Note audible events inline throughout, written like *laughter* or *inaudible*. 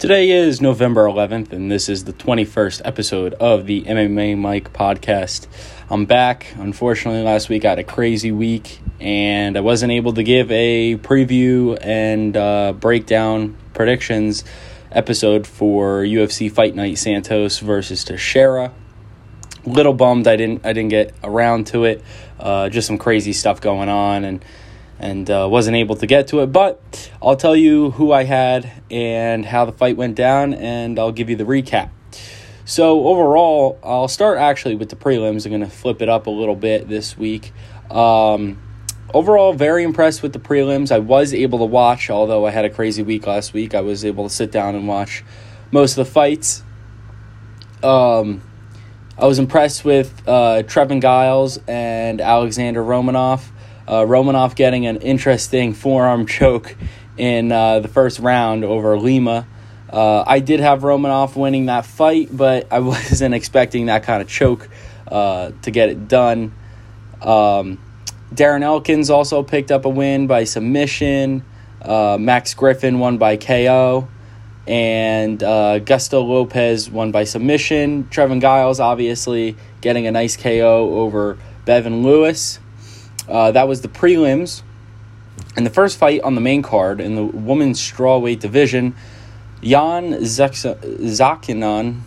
Today is November 11th, and this is the 21st episode of the MMA Mike podcast. I'm back. Unfortunately, last week I had a crazy week, and I wasn't able to give a preview and uh, breakdown predictions episode for UFC Fight Night Santos versus Teixeira. Little bummed I didn't I didn't get around to it. Uh, just some crazy stuff going on, and and uh, wasn't able to get to it. But I'll tell you who I had and how the fight went down, and I'll give you the recap. So, overall, I'll start actually with the prelims. I'm going to flip it up a little bit this week. Um, overall, very impressed with the prelims. I was able to watch, although I had a crazy week last week, I was able to sit down and watch most of the fights. Um, I was impressed with uh, Trevin Giles and Alexander Romanov. Uh, Romanov getting an interesting forearm choke in uh, the first round over Lima. Uh, I did have Romanov winning that fight, but I *laughs* wasn't expecting that kind of choke uh, to get it done. Um, Darren Elkins also picked up a win by submission. Uh, Max Griffin won by KO. And uh, Gusto Lopez won by submission. Trevin Giles, obviously, getting a nice KO over Bevan Lewis. Uh, that was the prelims. And the first fight on the main card in the women's strawweight division, Jan Zakinan,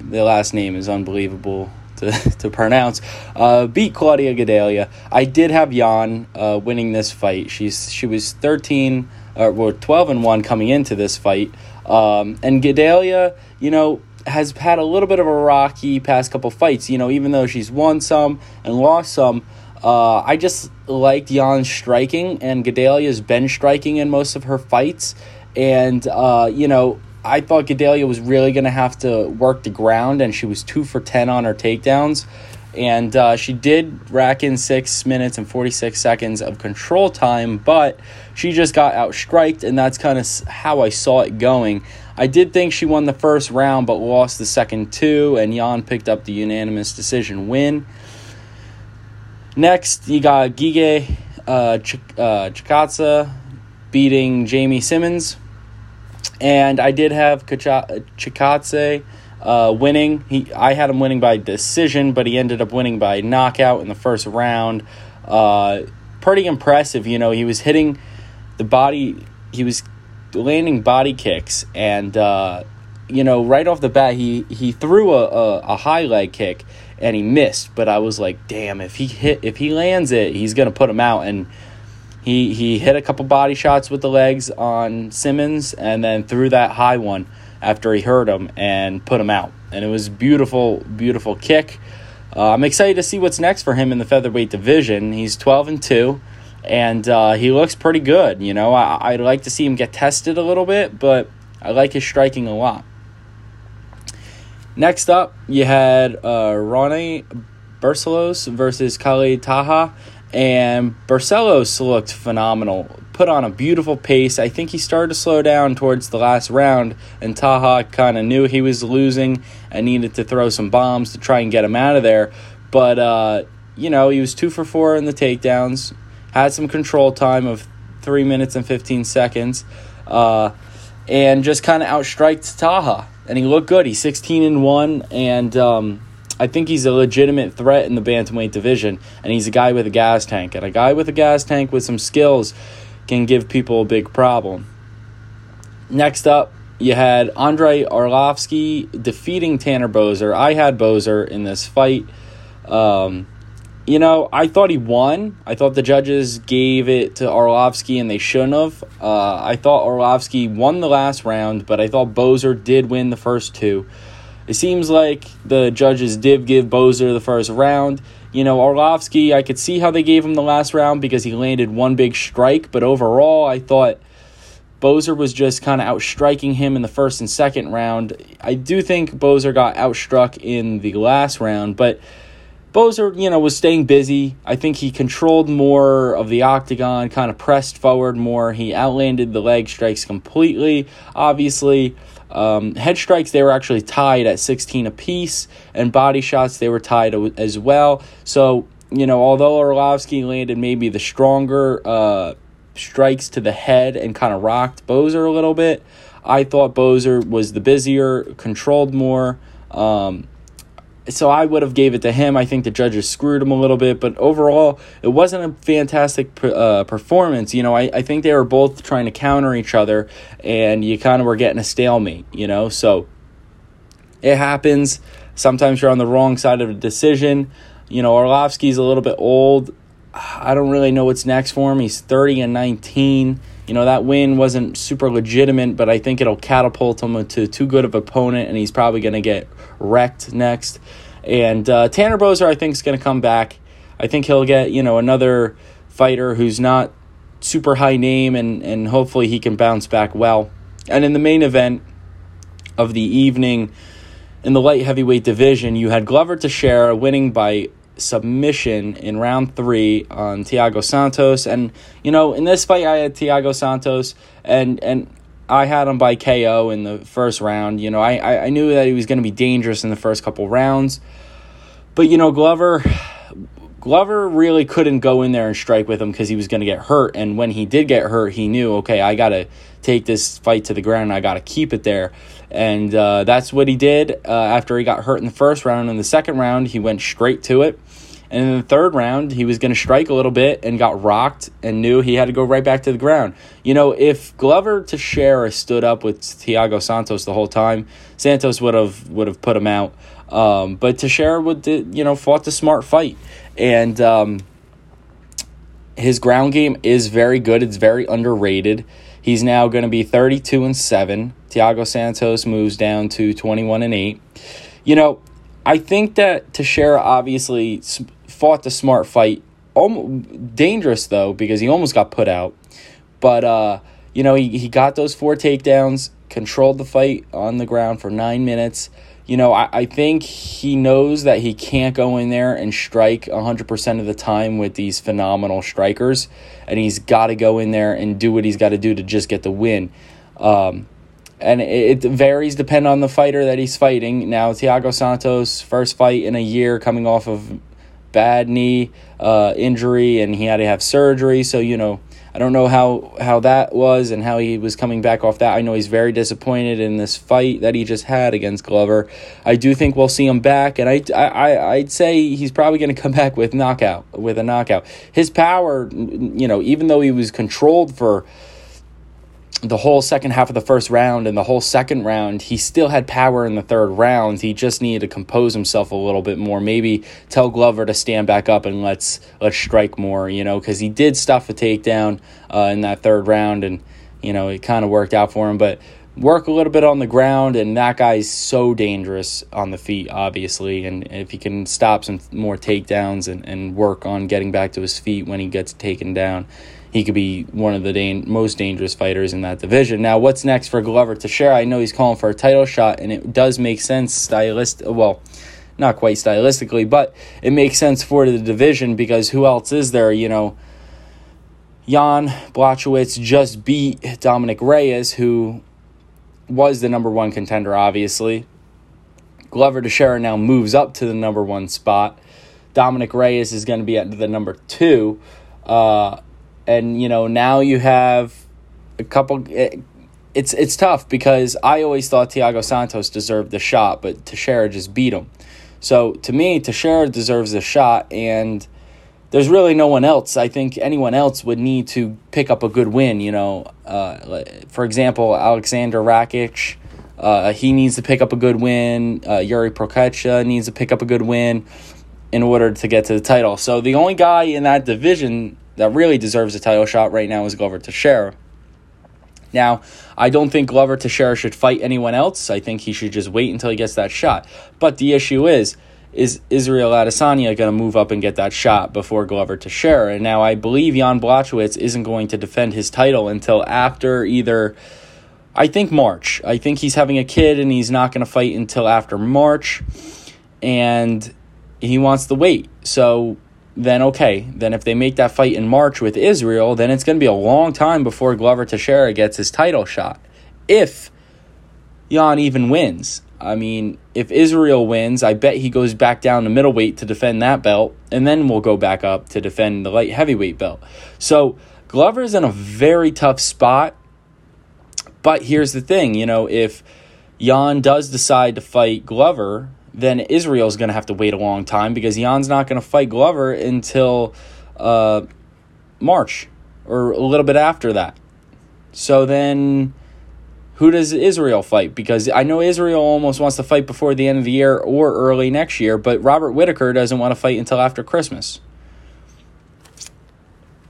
the last name is unbelievable to, *laughs* to pronounce, uh, beat Claudia Gadelha. I did have Jan uh, winning this fight. She's she was 13 or uh, 12 and 1 coming into this fight. Um, and Gadelha, you know, has had a little bit of a rocky past couple fights. You know, even though she's won some and lost some, uh, I just liked Jan's striking, and Gadelha's been striking in most of her fights. And, uh, you know, I thought Gadelha was really going to have to work the ground, and she was two for 10 on her takedowns. And uh, she did rack in six minutes and 46 seconds of control time, but she just got outstriked, and that's kind of how I saw it going. I did think she won the first round, but lost the second two, and Jan picked up the unanimous decision win. Next, you got Giga uh, Ch- uh, Chikadze beating Jamey Simmons. And I did have Chikadze uh, winning. He, I had him winning by decision, but he ended up winning by knockout in the first round. Uh, pretty impressive, you know. He was hitting the body, he was landing body kicks, and uh, you know, right off the bat, he he threw a, a, a high leg kick and he missed. But I was like, damn, if he hit, if he lands it, he's gonna put him out. And he he hit a couple body shots with the legs on Simmons, and then threw that high one after he hurt him and put him out. And it was beautiful, beautiful kick. Uh, I'm excited to see what's next for him in the featherweight division. He's 12 and two, and uh, he looks pretty good. You know, I, I'd like to see him get tested a little bit, but I like his striking a lot. Next up, you had uh, Raoni Barcelos versus Khalid Taha, and Barcelos looked phenomenal. Put on a beautiful pace. I think he started to slow down towards the last round, and Taha kind of knew he was losing and needed to throw some bombs to try and get him out of there. But, uh, you know, he was two for four in the takedowns, had some control time of three minutes and 15 seconds, uh, and just kind of outstriked Taha and he looked good. He's 16 and 1 and um, I think he's a legitimate threat in the bantamweight division and he's a guy with a gas tank and a guy with a gas tank with some skills can give people a big problem. Next up, you had Andrei Arlovsky defeating Tanner Boser. I had Boser in this fight. Um, you know, I thought he won. I thought the judges gave it to Arlovsky and they shouldn't have. Uh, I thought Arlovsky won the last round, but I thought Boser did win the first two. It seems like the judges did give Boser the first round. You know, Arlovsky, I could see how they gave him the last round because he landed one big strike, but overall, I thought Boser was just kind of outstriking him in the first and second round. I do think Boser got outstruck in the last round, but Boser, you know, was staying busy. I think he controlled more of the octagon, kind of pressed forward more. He outlanded the leg strikes completely. Obviously, um, head strikes, they were actually tied at 16 apiece, and body shots, they were tied as well. So, you know, although Arlovsky landed maybe the stronger uh, strikes to the head and kind of rocked Boser a little bit, I thought Boser was the busier, controlled more. Um, so I would have gave it to him. I think the judges screwed him a little bit, but overall, it wasn't a fantastic uh, performance. You know, I, I think they were both trying to counter each other, and you kind of were getting a stalemate. You know, so it happens. Sometimes you're on the wrong side of a decision. You know, Arlovsky's a little bit old. I don't really know what's next for him. He's 30 and 19. You know, that win wasn't super legitimate, but I think it'll catapult him to too good of opponent, and he's probably going to get wrecked next. And uh, Tanner Boser, I think, is going to come back. I think he'll get, you know, another fighter who's not super high name, and, and hopefully he can bounce back well. And in the main event of the evening, in the light heavyweight division, you had Glover to Teixeira winning by submission in round three on Thiago Santos. And, you know, in this fight, I had Thiago Santos, and, and I had him by KO in the first round. You know, I, I knew that he was going to be dangerous in the first couple rounds. But, you know, Glover. Glover really couldn't go in there and strike with him because he was going to get hurt. And when he did get hurt, he knew, okay, I got to take this fight to the ground. I got to keep it there. And uh, that's what he did uh, after he got hurt in the first round. In the second round, he went straight to it. And in the third round, he was going to strike a little bit and got rocked and knew he had to go right back to the ground. You know, if Glover Teixeira stood up with Thiago Santos the whole time, Santos would have would have put him out. Um, but Teixeira would, you know, fought the smart fight, and um, his ground game is very good. It's very underrated. He's now going to be thirty-two and seven. Thiago Santos moves down to twenty-one and eight. You know, I think that Teixeira obviously fought the smart fight. Dangerous though because he almost got put out, but uh, you know he, he got those four takedowns, controlled the fight on the ground for nine minutes. You know, I, I think he knows that he can't go in there and strike 100% of the time with these phenomenal strikers, and he's got to go in there and do what he's got to do to just get the win. Um, and it, varies depending on the fighter that he's fighting. Now, Thiago Santos, first fight in a year, coming off of bad knee uh, injury, and he had to have surgery. So you know, I don't know how how that was and how he was coming back off that. I know he's very disappointed in this fight that he just had against Glover. I do think we'll see him back, and I I I'd say he's probably going *laughs* to come back with knockout with a knockout. His power, you know, even though he was controlled for the whole second half of the first round and the whole second round, he still had power in the third round. He just needed to compose himself a little bit more. Maybe tell Glover to stand back up and let's let's strike more, you know, because he did stuff a takedown uh, in that third round, and you know it kind of worked out for him. But work a little bit on the ground, and that guy's so dangerous on the feet, obviously. And if he can stop some more takedowns and, and work on getting back to his feet when he gets taken down he could be one of the da- most dangerous fighters in that division. Now, what's next for Glover Teixeira? I know he's calling for a title shot, and it does make sense stylist. Well, not quite stylistically, but it makes sense for the division because who else is there? You know, Jan Blachowicz just beat Dominic Reyes, who was the number one contender, obviously. Glover Teixeira now moves up to the number one spot. Dominic Reyes is going to be at the number two. Uh, and you know now you have a couple. It, it's it's tough because I always thought Thiago Santos deserved the shot, but Teixeira just beat him. So to me, Teixeira deserves the shot, and there's really no one else. I think anyone else would need to pick up a good win. You know, uh, for example, Alexander Rakic. Uh, he needs to pick up a good win. Uh, Yuri Prochazka needs to pick up a good win in order to get to the title. So the only guy in that division that really deserves a title shot right now is Glover Teixeira. Now, I don't think Glover Teixeira should fight anyone else. I think he should just wait until he gets that shot. But the issue is, is Israel Adesanya going to move up and get that shot before Glover Teixeira? And now I believe Jan Blachowicz isn't going to defend his title until after either, I think March. I think he's having a kid and he's not going to fight until after March. And he wants to wait. So then okay. Then if they make that fight in March with Israel, then it's going to be a long time before Glover Teixeira gets his title shot. If Jan even wins. I mean, if Israel wins, I bet he goes back down to middleweight to defend that belt, and then we'll go back up to defend the light heavyweight belt. So Glover's in a very tough spot But here's the thing, you know, if Jan does decide to fight Glover, then Israel's going to have to wait a long time because Jan's not going to fight Glover until uh, March or a little bit after that. So then who does Israel fight? Because I know Israel almost wants to fight before the end of the year or early next year, but Robert Whitaker doesn't want to fight until after Christmas.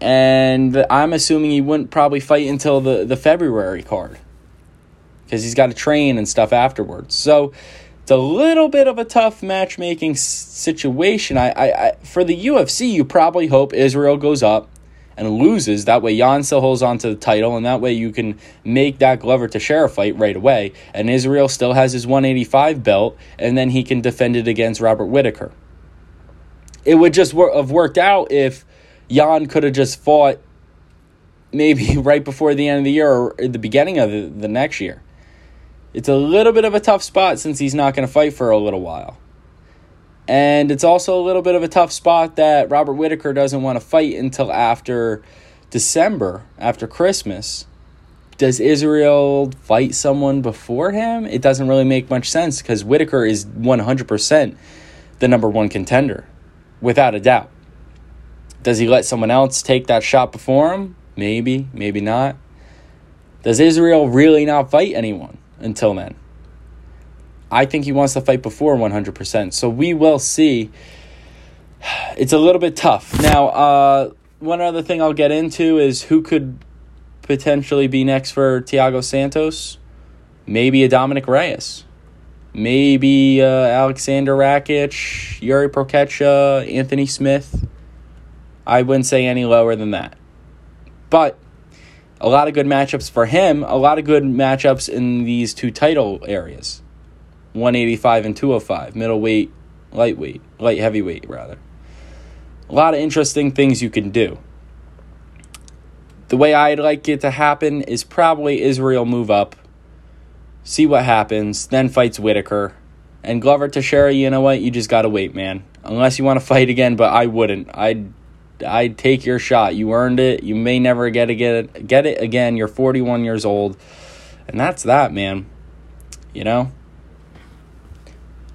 And I'm assuming he wouldn't probably fight until the, the February card because he's got to train and stuff afterwards. So it's a little bit of a tough matchmaking situation. I, I, I for the UFC, you probably hope Israel goes up and loses. That way, Jan still holds on to the title, and that way you can make that Glover to Teixeira fight right away. And Israel still has his 185 belt, and then he can defend it against Robert Whitaker. It would just wor- have worked out if Jan could have just fought maybe *laughs* right before the end of the year or the beginning of the, the next year. It's a little bit of a tough spot since he's not going to fight for a little while. And it's also a little bit of a tough spot that Robert Whitaker doesn't want to fight until after December, after Christmas. Does Israel fight someone before him? It doesn't really make much sense because Whitaker is 100% the number one contender, without a doubt. Does he let someone else take that shot before him? Maybe, maybe not. Does Israel really not fight anyone until then? I think he wants to fight before 100%. So we will see. *sighs* It's a little bit tough. Now, uh, one other thing I'll get into is who could potentially be next for Thiago Santos. Maybe a Dominic Reyes. Maybe uh, Alexander Rakic, Yuri Prochazka, Anthony Smith. I wouldn't say any lower than that. But a lot of good matchups for him, a lot of good matchups in these two title areas. 185 and 205, middleweight, lightweight, light heavyweight, rather. A lot of interesting things you can do. The way I'd like it to happen is probably Israel move up, see what happens, then fights Whitaker. And Glover Teixeira, you know what? You just gotta wait, man. Unless you want to *laughs* fight again, but I wouldn't. I'd I'd take your shot. You earned it. You may never get it get it get it again. You're 41 years old. And that's that, man. You know?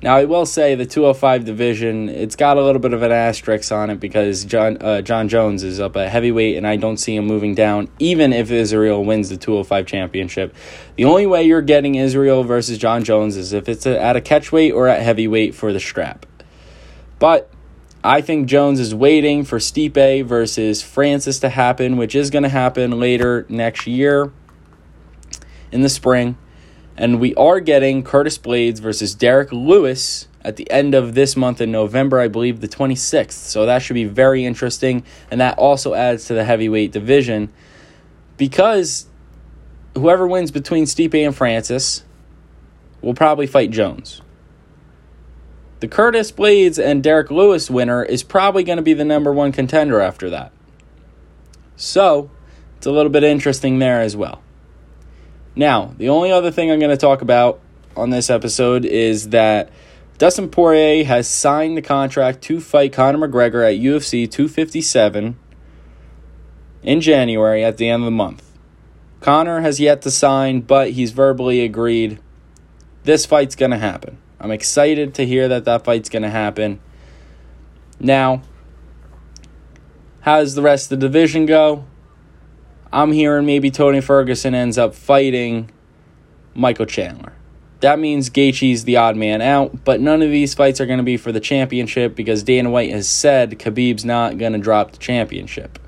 Now, I will say the 205 division, it's got a little bit of an asterisk on it because John uh, Jon Jones is up at heavyweight, and I don't see him moving down, even if Israel wins the 205 championship. The only way you're getting Israel versus Jon Jones is if it's at a catchweight or at heavyweight for the strap. But I think Jones is waiting for Stipe versus Francis to happen, which is going to happen later next year in the spring. And we are getting Curtis Blaydes versus Derrick Lewis at the end of this month in November, I believe the 26th. So that should be very interesting. And that also adds to the heavyweight division because whoever wins between Stipe and Francis will probably fight Jones. The Curtis Blaydes and Derrick Lewis winner is probably going to be the number one contender after that. So it's a little bit interesting there as well. Now, the only other thing I'm going to talk about on this episode is that Dustin Poirier has signed the contract to fight Conor McGregor at UFC 257 in January at the end of the month. Conor has yet to sign, but he's verbally agreed this fight's going to happen. I'm excited to hear that that fight's going to happen. Now, how does the rest of the division go? I'm hearing maybe Tony Ferguson ends up fighting Michael Chandler. That means Gaethje's the odd man out, but none of these fights are going to be for the championship because Dana White has said Khabib's not going to drop the championship.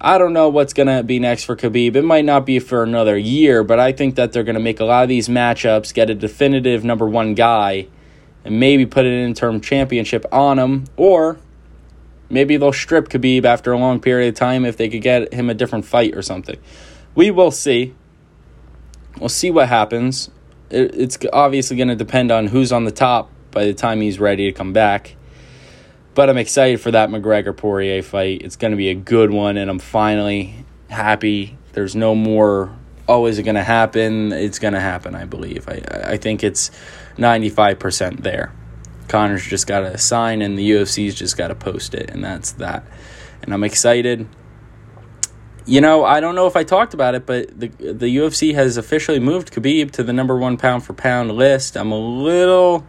I don't know what's going to be next for Khabib. It might not be for another year, but I think that they're going to make a lot of these matchups, get a definitive number one guy, and maybe put an interim championship on him, or Maybe they'll strip Khabib after a long period of time if they could get him a different fight or something. We will see. We'll see what happens. it's obviously going to depend on who's on the top by the time he's ready to come back. But I'm excited for that McGregor Poirier fight. It's going to be a good one, and I'm finally happy. There's no more, oh, is it going to happen? It's going to happen, I believe. I, I think it's 95% there. Conor's just got to sign, and the UFC's just got to post it, and that's that. And I'm excited. you know, I don't know if I talked about it, but the the UFC has officially moved Khabib to the number one pound for pound list. I'm a little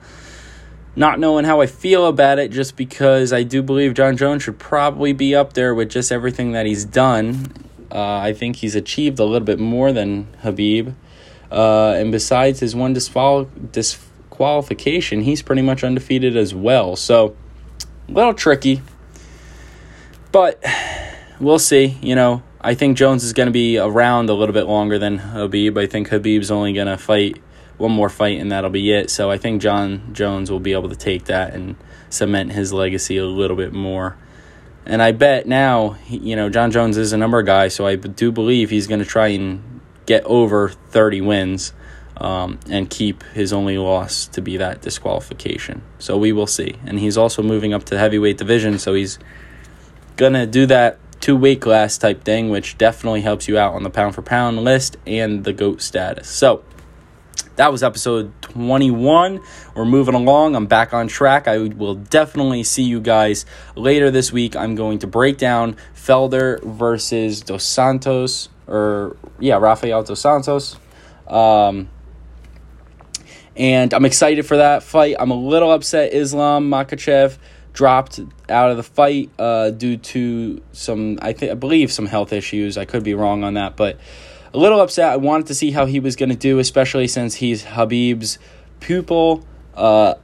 not knowing how I feel about it, just because I do believe Jon Jones should probably be up there with just everything that he's done. Uh, I think he's achieved a little bit more than Khabib. uh, and besides his one disqual- disqualification, he's pretty much undefeated as well. So, a little tricky, but we'll see. You know, I think Jones is going to be around a little bit longer than Khabib. I think Khabib's only going to fight one more fight and that'll be it. So I think Jon Jones will be able to take that and cement his legacy a little bit more. And I bet now, you know, Jon Jones is a number guy, so I do believe he's going to try and get over 30 wins um, and keep his only loss to be that disqualification. So we will see. And he's also moving up to the heavyweight division, so he's going to do that two weight class type thing, which definitely helps you out on the pound for pound list and the GOAT status. So that was episode 21. We're moving along. I'm back on track. I will definitely see you guys later this week. I'm going to break down Felder versus Dos Santos, or yeah, Rafael Dos Santos. Um, and I'm excited for that fight. I'm a little upset Islam Makhachev dropped out of the fight uh, due to some, I think, I believe some health issues. I could be wrong on that, but a little upset. I wanted to see how he was going to do, especially since he's Khabib's pupil. Uh,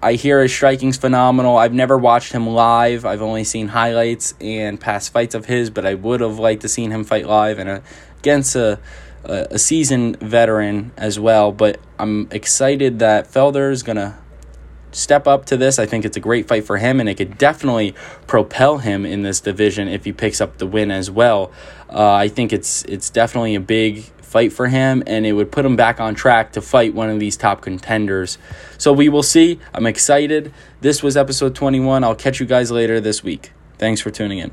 I hear his striking's phenomenal. I've never watched him live. I've only seen highlights and past fights of his, but I would have liked to seen him fight live and against a a seasoned veteran as well. But I'm excited that Felder is gonna step up to this. I think it's a great fight for him, and it could definitely propel him in this division if he picks up the win as well. Uh, I think it's it's definitely a big fight for him, and it would put him back on track to fight one of these top contenders. So we will see. I'm excited. This was episode 21. I'll catch you guys later this week. Thanks for tuning in.